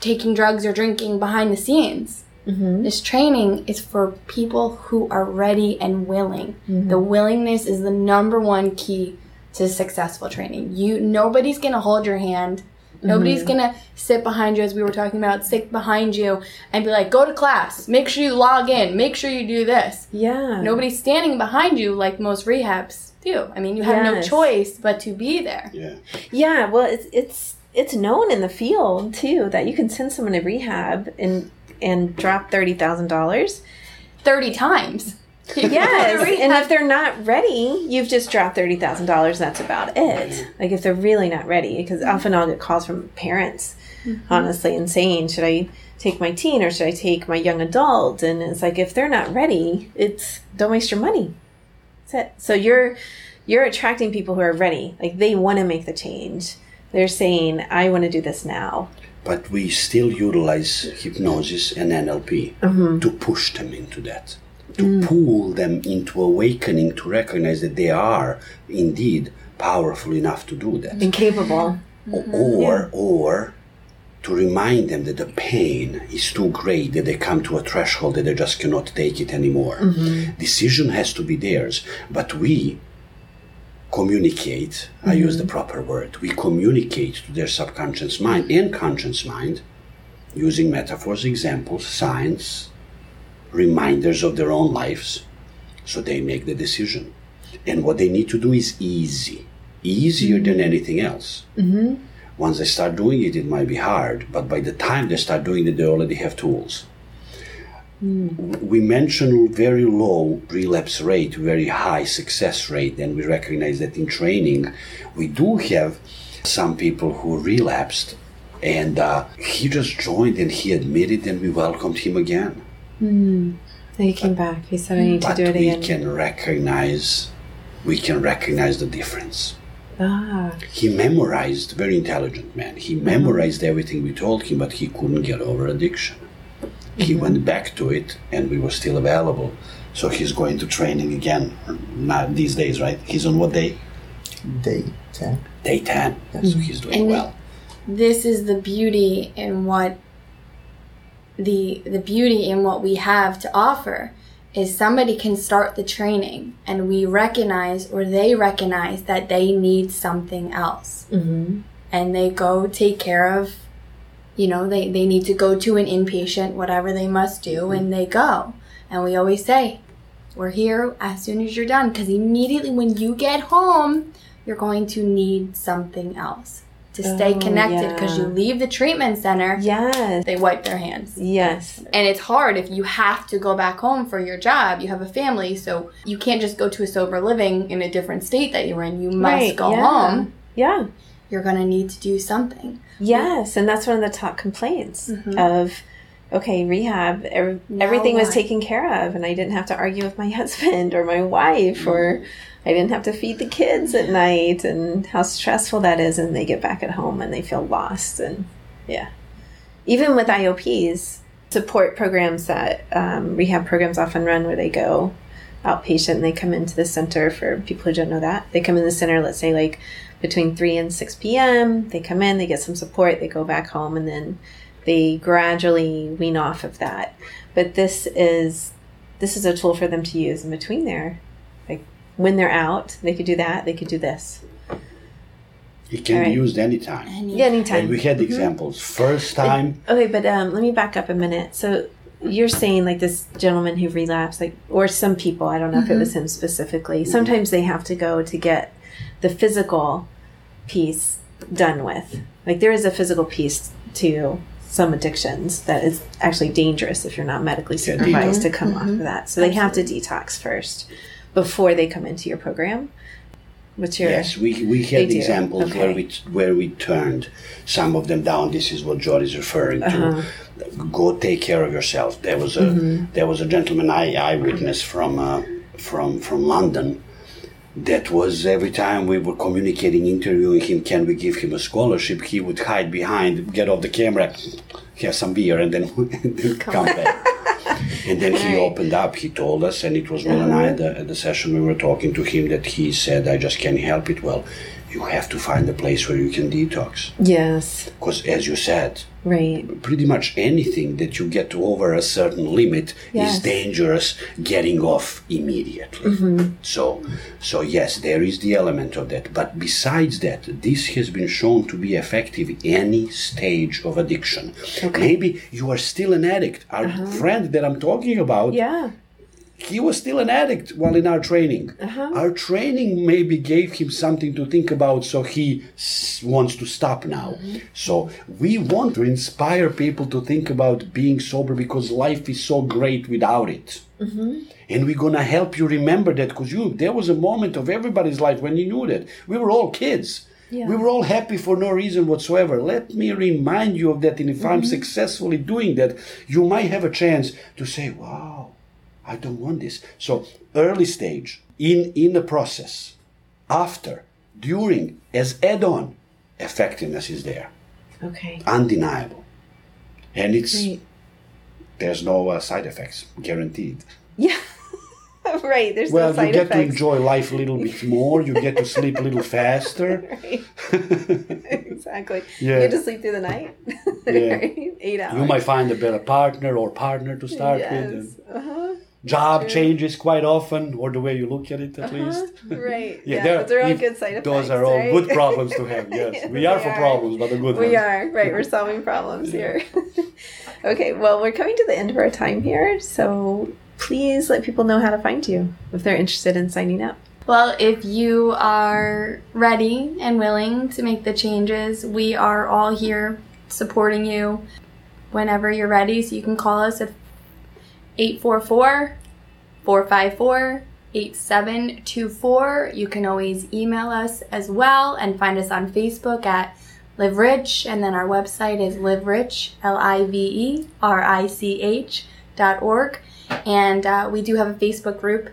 taking drugs or drinking behind the scenes? Mm-hmm. This training is for people who are ready and willing. The mm-hmm. willingness is the number one key to successful training. You nobody's gonna hold your hand. Nobody's mm-hmm. gonna sit behind you as we were talking about, sit behind you and be like, go to class, make sure you log in, make sure you do this. Yeah. Nobody's standing behind you like most rehabs do. I mean you have no choice but to be there. Yeah. Yeah, well, it's it's it's known in the field too that you can send someone to rehab and and drop thirty thousand dollars. Thirty times. Yes, and uh, if they're not ready, you've just dropped thirty thousand dollars. That's about it. Like if they're really not ready, because mm-hmm. often I'll get calls from parents, mm-hmm. honestly, and saying, "Should I take my teen or should I take my young adult?" And it's like if they're not ready, it's don't waste your money. That's it. So you're you're attracting people who are ready. Like they want to make the change. They're saying, "I want to do this now." But we still utilize hypnosis and NLP mm-hmm. to push them into that, to pull them into awakening to recognize that they are indeed powerful enough to do that. Incapable. O- or or to remind them that the pain is too great that they come to a threshold that they just cannot take it anymore. Mm-hmm. Decision has to be theirs, but we communicate. I mm-hmm. use the proper word. We communicate to their subconscious mind and conscious mind using metaphors, examples, science, reminders of their own lives, so they make the decision. And what they need to do is easy, easier than anything else. Once they start doing it, it might be hard, but by the time they start doing it, they already have tools. We mentioned very low relapse rate, very high success rate, and we recognize that in training, we do have some people who relapsed, and uh, he just joined and he admitted, and we welcomed him again. And he came back. He said, "I need to do it we again." can recognize, we can recognize the difference. ah, He memorized, very intelligent man. He uh-huh. memorized everything we told him, but he couldn't get over addiction. He uh-huh. went back to it, and we were still available. So he's going to training again. Not these days, right? He's on what day? day ten. Day ten. So he's doing And- well. this is the beauty in what the the beauty in what we have to offer is somebody can start the training and we recognize or they recognize that they need something else. Mm-hmm. And they go take care of you know they, they need to go to an inpatient whatever they must do mm-hmm. and they go. And we always say we're here as soon as you're done because immediately when you get home you're going to need something else to stay Oh, connected because yeah. you leave the treatment center, Yes. they wipe their hands. Yes. And it's hard if you have to go back home for your job. You have a family, so you can't just go to a sober living in a different state that you're in. You must Right, go yeah. home. Yeah. You're going to need to do something. Yes, and that's one of the top complaints mm-hmm. of okay, rehab. everything was taken care of, and I didn't have to argue with my husband or my wife, or mm-hmm. I didn't have to feed the kids at night, and how stressful that is. And they get back at home and they feel lost, and yeah, even with IOPs, support programs that um, rehab programs often run, where they go outpatient and they come into the center for people who don't know that they come in the center let's say like between 3 and 6 p.m they come in they get some support they go back home and then they gradually wean off of that but this is this is a tool for them to use in between there when they're out they could do that they could do this It can All be used anytime. yeah anytime And we had mm-hmm. examples. First time, Okay, but um, let me back up a minute. So you're saying like this gentleman who relapsed, like, or some people, I don't know if it mm-hmm. was him specifically. Sometimes they have to go to get the physical piece done with. Like there is a physical piece to some addictions that is actually dangerous if you're not medically Yeah, supervised mm-hmm. to come off of that. So they have to detox first before they come into your program. What's your yes, we, we had examples where we where we turned some of them down. This is what John is referring to. Uh-huh. Go take care of yourself. There was a Mm-hmm. there was a gentleman I, I witnessed from uh, from from London. That was every time we were communicating, interviewing him, can we give him a scholarship? He would hide behind, get off the camera, have some beer, and then, and then come back. And then he opened up. He told us, and it was Will and I the session we were talking to him that he said, "I just can't help it." Well, you have to find a place where you can detox, yes, because as you said, right, pretty much anything that you get to over a certain limit Yes. is dangerous getting off immediately. Mm-hmm. so so yes there is the element of that. But besides that this has been shown to be effective any stage of addiction. Maybe you are still an addict. Our friend that i'm talking about Uh-huh. yeah, he was still an addict while in our training. Uh-huh. Our training maybe gave him something to think about, so he s- wants to stop now. Mm-hmm. So we want to inspire people to think about being sober because life is so great without it. Mm-hmm. And we're gonna help you remember that because you there was a moment of everybody's life when you knew that we were all kids. Yeah. We were all happy for no reason whatsoever. Let me remind you of that, and if Mm-hmm. I'm successfully doing that, you might have a chance to say, "Wow, I don't want this." So early stage in in the process, after, during, as add-on, effectiveness is there, okay, undeniable, and it's Great. there's no uh, side effects guaranteed. yeah, right. There's Well, no side you get effects. to enjoy life a little bit more. You get to sleep a little faster. Right. exactly. Yeah. You get to sleep through the night. Yeah. right? Eight hours. You might find a better partner or partner to start with. yes. And Uh-huh. job changes quite often, or the way you look at it, at least. Right. Yeah, Yeah. there- those are all good side effects. Those are all right? good problems to have. Yes, Yes, we are for are. problems, but the good ones. We are right. We're solving problems here. okay. Well, we're coming to the end of our time here, so please let people know how to find you if they're interested in signing up. Well, if you are ready and willing to make the changes, we are all here supporting you whenever you're ready. So you can call us at 844 454 8724. You can always email us as well and find us on Facebook at Live Rich. And then our website is Live Rich, L I V E R I C H dot org. And uh, we do have a Facebook group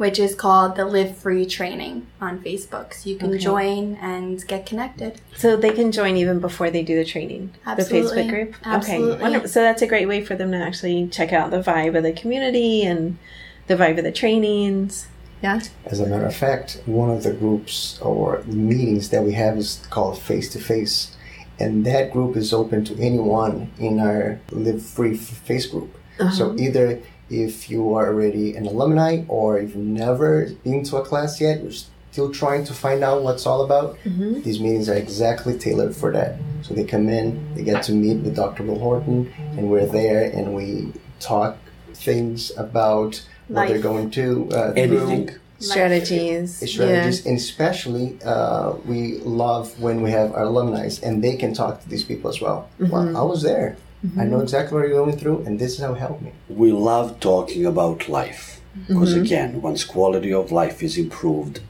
which is called the Live Free Training on Facebook. So you can Okay. join and get connected. So they can join even before they do the training. Absolutely. The Facebook group. Absolutely. Okay. Wonderful. So that's a great way for them to actually check out the vibe of the community and the vibe of the trainings. Yeah. As a matter of fact, one of the groups or meetings that we have is called Face to Face. And that group is open to anyone in our Live Free f- Face group. So uh-huh. either if you are already an alumni or if you've never been to a class yet, you're still trying to find out what's all about, these meetings are exactly tailored for that. So they come in, they get to meet with Dr. Bill Horton, and we're there and we talk things about what they're going to uh, Anything. through strategies. strategies, and especially uh, we love when we have our alumni and they can talk to these people as well. Well, I was there. I know exactly what you're going through, and this is how it helped me. We love talking about life because, mm-hmm. again, once quality of life is improved,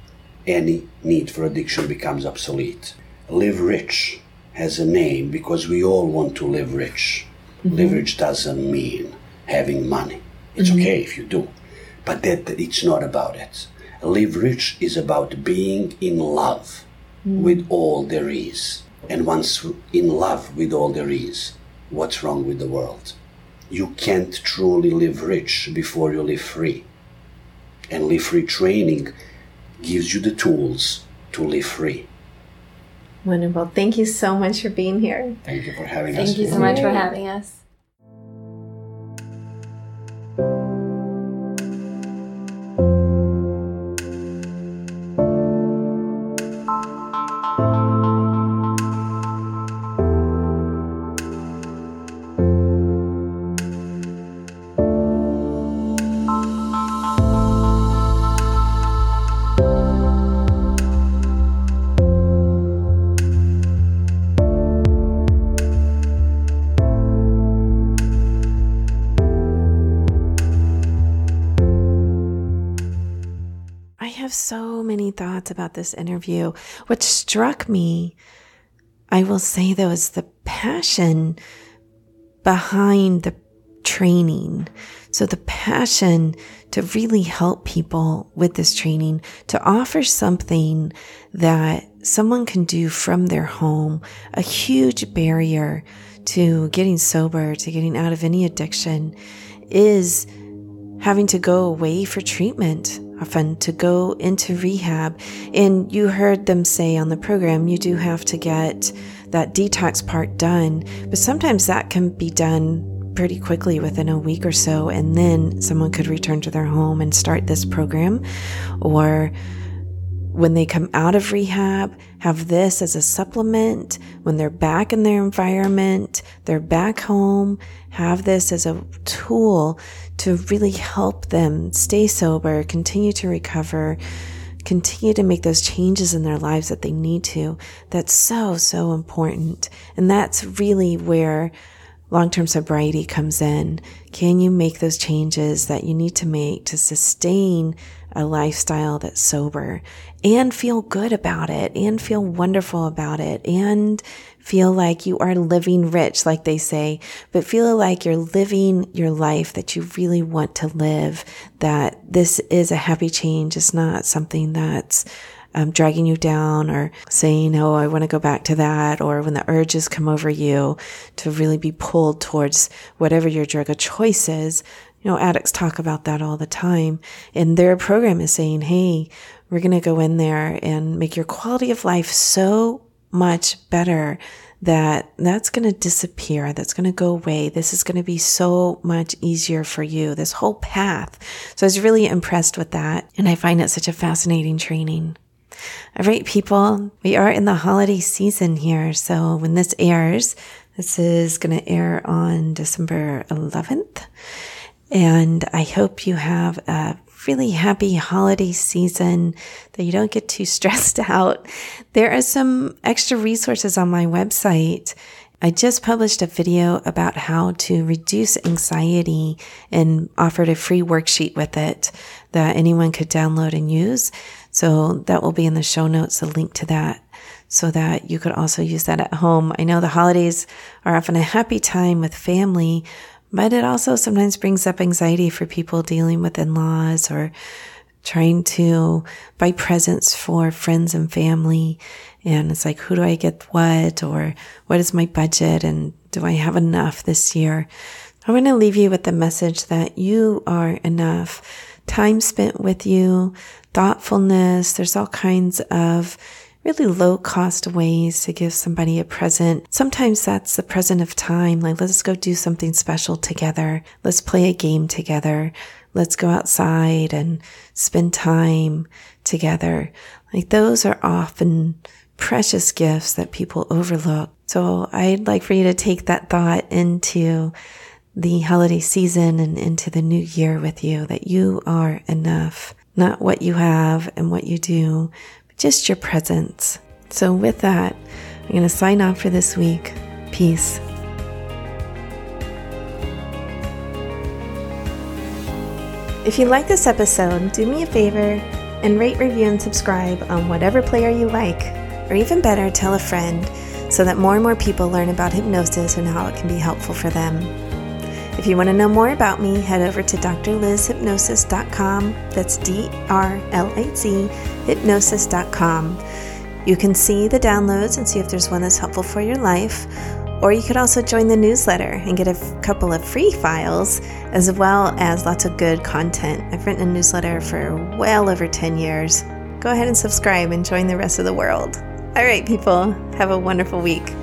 any need for addiction becomes obsolete. Live Rich has a name because we all want to live rich. Mm-hmm. Live rich doesn't mean having money. It's mm-hmm. okay if you do, but that it's not about it. Live Rich is about being in love mm. with all there is. And once in love with all there is, what's wrong with the world? You can't truly live rich before you live free. And live free training gives you the tools to live free. Wonderful. Thank you so much for being here. Thank you for having us. Thank you so much for having us. About this interview. What struck me, I will say, though, is the passion behind the training. So, the passion to really help people with this training, to offer something that someone can do from their home, a huge barrier to getting sober, to getting out of any addiction, is having to go away for treatment, often to go into rehab. And you heard them say on the program, you do have to get that detox part done, but sometimes that can be done pretty quickly within a week or so. And then someone could return to their home and start this program. Or when they come out of rehab, have this as a supplement. When they're back in their environment, they're back home, have this as a tool to really help them stay sober, continue to recover, continue to make those changes in their lives that they need to. That's so, so important. And that's really where long term sobriety comes in. Can you make those changes that you need to make to sustain a lifestyle that's sober and feel good about it and feel wonderful about it and feel like you are living rich, like they say, but feel like you're living your life that you really want to live, that this is a happy change. It's not something that's um, dragging you down or saying, Oh, I want to go back to that. Or when the urges come over you to really be pulled towards whatever your drug of choice is. You know, addicts talk about that all the time. And their program is saying, Hey, we're going to go in there and make your quality of life so much better that that's going to disappear. That's going to go away. This is going to be so much easier for you, this whole path. So I was really impressed with that. And I find it such a fascinating training. All right, people, we are in the holiday season here. So when this airs, this is going to air on December 11th. And I hope you have a really happy holiday season, that you don't get too stressed out. There are some extra resources on my website. I just published a video about how to reduce anxiety and offered a free worksheet with it that anyone could download and use. So that will be in the show notes, a link to that so that you could also use that at home. I know the holidays are often a happy time with family, but it also sometimes brings up anxiety for people dealing with in-laws or trying to buy presents for friends and family. And it's like, who do I get what? Or what is my budget? And do I have enough this year? I want to leave you with the message that you are enough. Time spent with you, thoughtfulness. There's all kinds of really low cost ways to give somebody a present. Sometimes that's the present of time. Like, let's go do something special together. Let's play a game together. Let's go outside and spend time together. Like, those are often precious gifts that people overlook. So I'd like for you to take that thought into the holiday season and into the new year with you that you are enough. not what you have and what you do, but just your presence. So, with that, I'm going to sign off for this week. Peace. If you like this episode, do me a favor and rate, review, and subscribe on whatever player you like, or even better, tell a friend so that more and more people learn about hypnosis and how it can be helpful for them. If you want to know more about me, head over to drlizhypnosis.com. That's D R L A Z hypnosis.com. You can see the downloads and see if there's one that's helpful for your life. Or you could also join the newsletter and get a couple of free files as well as lots of good content. I've written a newsletter for well over 10 years. Go ahead and subscribe and join the rest of the world. All right, people, have a wonderful week.